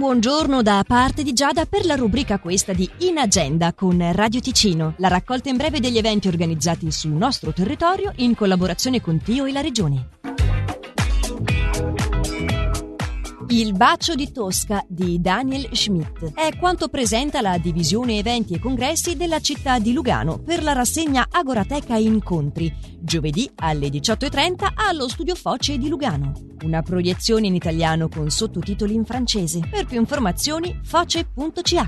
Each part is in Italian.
buongiorno da parte di Giada per la rubrica questa di In Agenda con Radio Ticino, la raccolta in breve degli eventi organizzati sul nostro territorio in collaborazione con Tio e la Regione. Il bacio di Tosca di Daniel Schmidt è quanto presenta la divisione eventi e congressi della città di Lugano per la rassegna Agorateca Incontri, giovedì alle 18.30 allo Studio Foce di Lugano. Una proiezione in italiano con sottotitoli in francese. Per più informazioni foce.ch.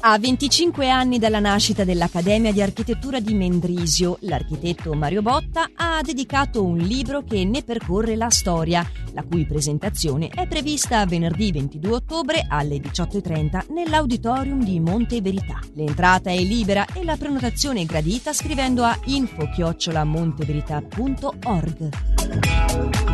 A 25 anni dalla nascita dell'Accademia di Architettura di Mendrisio, l'architetto Mario Botta ha dedicato un libro che ne percorre la storia, la cui presentazione è prevista venerdì 22 ottobre alle 18.30 nell'auditorium di Monte Verità. L'entrata è libera e la prenotazione è gradita scrivendo a info-monteverità.org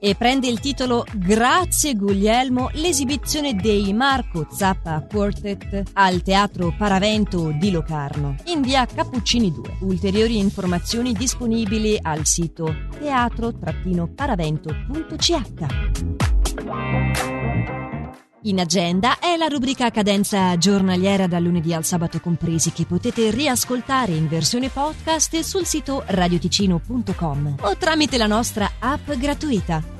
e prende il titolo Grazie Guglielmo l'esibizione dei Marco Zappa Quartet al Teatro Paravento di Locarno in via Cappuccini 2. Ulteriori informazioni disponibili al sito teatro-paravento.ch. In agenda è la rubrica a cadenza giornaliera dal lunedì al sabato compresi che potete riascoltare in versione podcast sul sito radioticino.com o tramite la nostra app gratuita.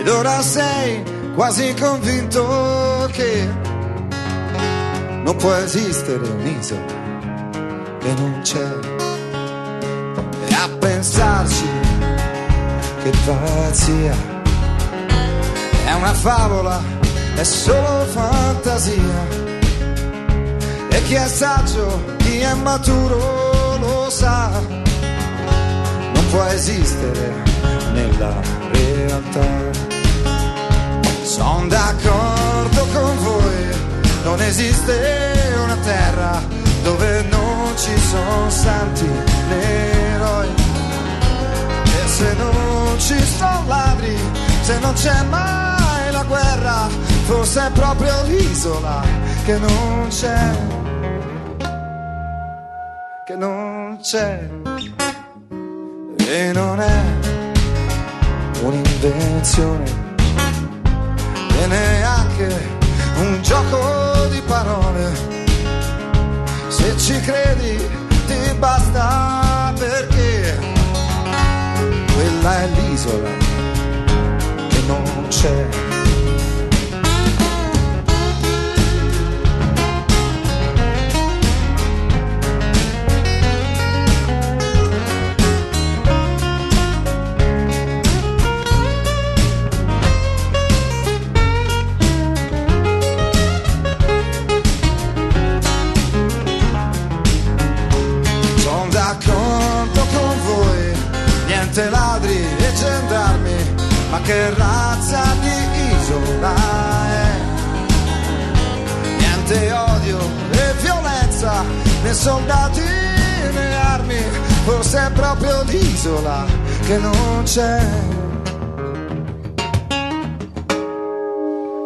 ed ora sei quasi convinto che non può esistere un'isola che non c'è. E a pensarci che pazzia, è una favola, è solo fantasia. E chi è saggio, chi è maturo lo sa, non può esistere nella realtà. Sono d'accordo con voi, non esiste una terra dove non ci sono santi né eroi. E se non ci sono ladri, se non c'è mai la guerra, forse è proprio l'isola che non c'è. Che non c'è. E non è un'invenzione e neanche un gioco di parole. Se ci credi ti basta perché quella è l'isola che non c'è. Che razza di isola è. Niente odio e violenza, né soldati né armi, forse è proprio l'isola che non c'è.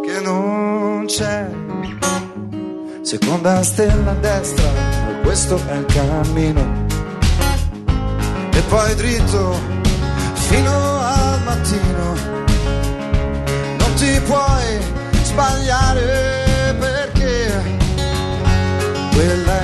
Che non c'è. Seconda stella a destra, questo è il cammino. Poi dritto fino al mattino. Ti puoi sbagliare perché quella